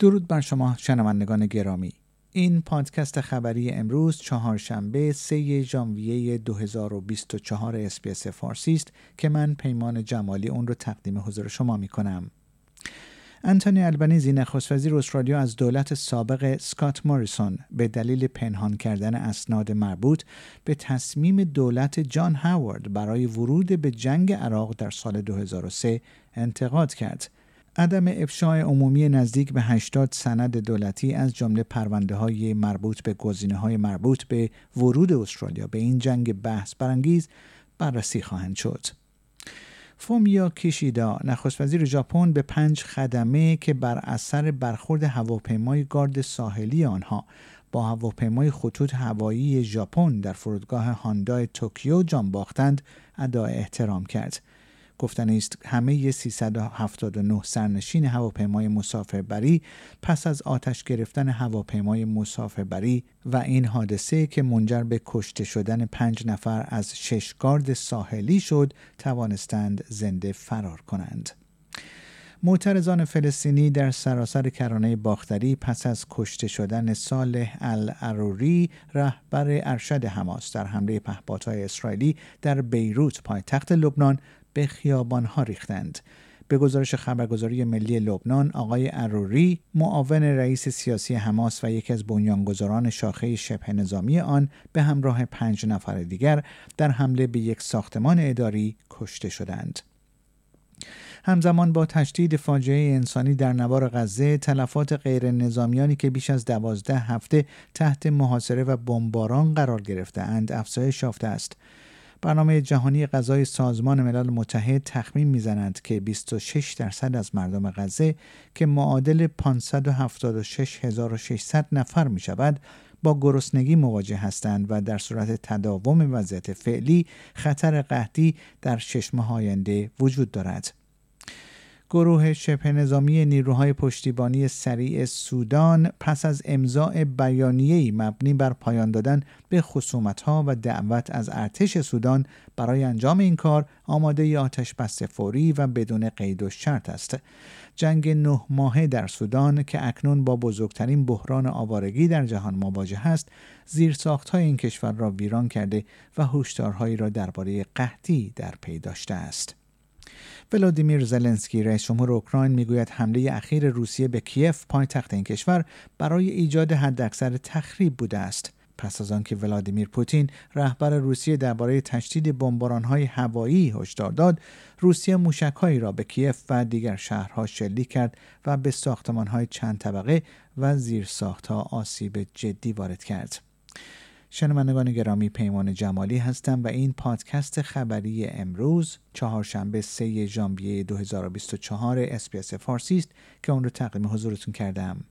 درود بر شما شنوندگان گرامی این پادکست خبری امروز چهارشنبه 3 ژانویه 2024 اسپیس فارسی است که من پیمان جمالی اون رو تقدیم حضور شما می کنم. انتونی البنیزی نخست وزیر استرالیا از دولت سابق سکات موریسون به دلیل پنهان کردن اسناد مربوط به تصمیم دولت جان هاوارد برای ورود به جنگ عراق در سال 2003 انتقاد کرد. عدم افشای عمومی نزدیک به 80 سند دولتی از جمله پرونده های مربوط به گزینه های مربوط به ورود استرالیا به این جنگ بحث برانگیز بررسی خواهند شد. فومیا کیشیدا نخست وزیر ژاپن به پنج خدمه که بر اثر برخورد هواپیمای گارد ساحلی آنها با هواپیمای خطوط هوایی ژاپن در فرودگاه هاندای توکیو جان باختند ادای احترام کرد. گفتن است همه 379 سرنشین هواپیمای مسافربری پس از آتش گرفتن هواپیمای مسافربری و این حادثه که منجر به کشته شدن پنج نفر از شش گارد ساحلی شد توانستند زنده فرار کنند. معترضان فلسطینی در سراسر کرانه باختری پس از کشته شدن صالح الاروری رهبر ارشد حماس در حمله پهپادهای اسرائیلی در بیروت پایتخت لبنان به خیابانها ریختند. به گزارش خبرگزاری ملی لبنان آقای اروری معاون رئیس سیاسی حماس و یکی از بنیانگذاران شاخه شبه نظامی آن به همراه پنج نفر دیگر در حمله به یک ساختمان اداری کشته شدند. همزمان با تشدید فاجعه انسانی در نوار غزه تلفات غیر نظامیانی که بیش از دوازده هفته تحت محاصره و بمباران قرار گرفتهاند افزایش یافته است برنامه جهانی غذای سازمان ملل متحد تخمین می‌زنند که 26 درصد از مردم غزه که معادل 576600 نفر می شود با گرسنگی مواجه هستند و در صورت تداوم وضعیت فعلی خطر قحطی در شش ماه آینده وجود دارد. گروه شبه نظامی نیروهای پشتیبانی سریع سودان پس از امضاع بیانیه‌ای مبنی بر پایان دادن به خصومت‌ها و دعوت از ارتش سودان برای انجام این کار آماده آتش بس فوری و بدون قید و شرط است. جنگ نه ماهه در سودان که اکنون با بزرگترین بحران آوارگی در جهان مواجه است، زیر های این کشور را ویران کرده و هشدارهایی را درباره قحطی در پی داشته است. ولادیمیر زلنسکی رئیس جمهور اوکراین می‌گوید حمله اخیر روسیه به کیف پایتخت این کشور برای ایجاد حداکثر تخریب بوده است. پس از آنکه ولادیمیر پوتین رهبر روسیه درباره تشدید بمبارانهای هوایی هشدار داد روسیه موشکهایی را به کیف و دیگر شهرها شلیک کرد و به ساختمانهای چند طبقه و زیرساختها آسیب جدی وارد کرد. شنوندگان گرامی پیمان جمالی هستم و این پادکست خبری امروز چهارشنبه 3 ژانویه 2024 SBS فارسی است که اون رو تقدیم حضورتون کردم.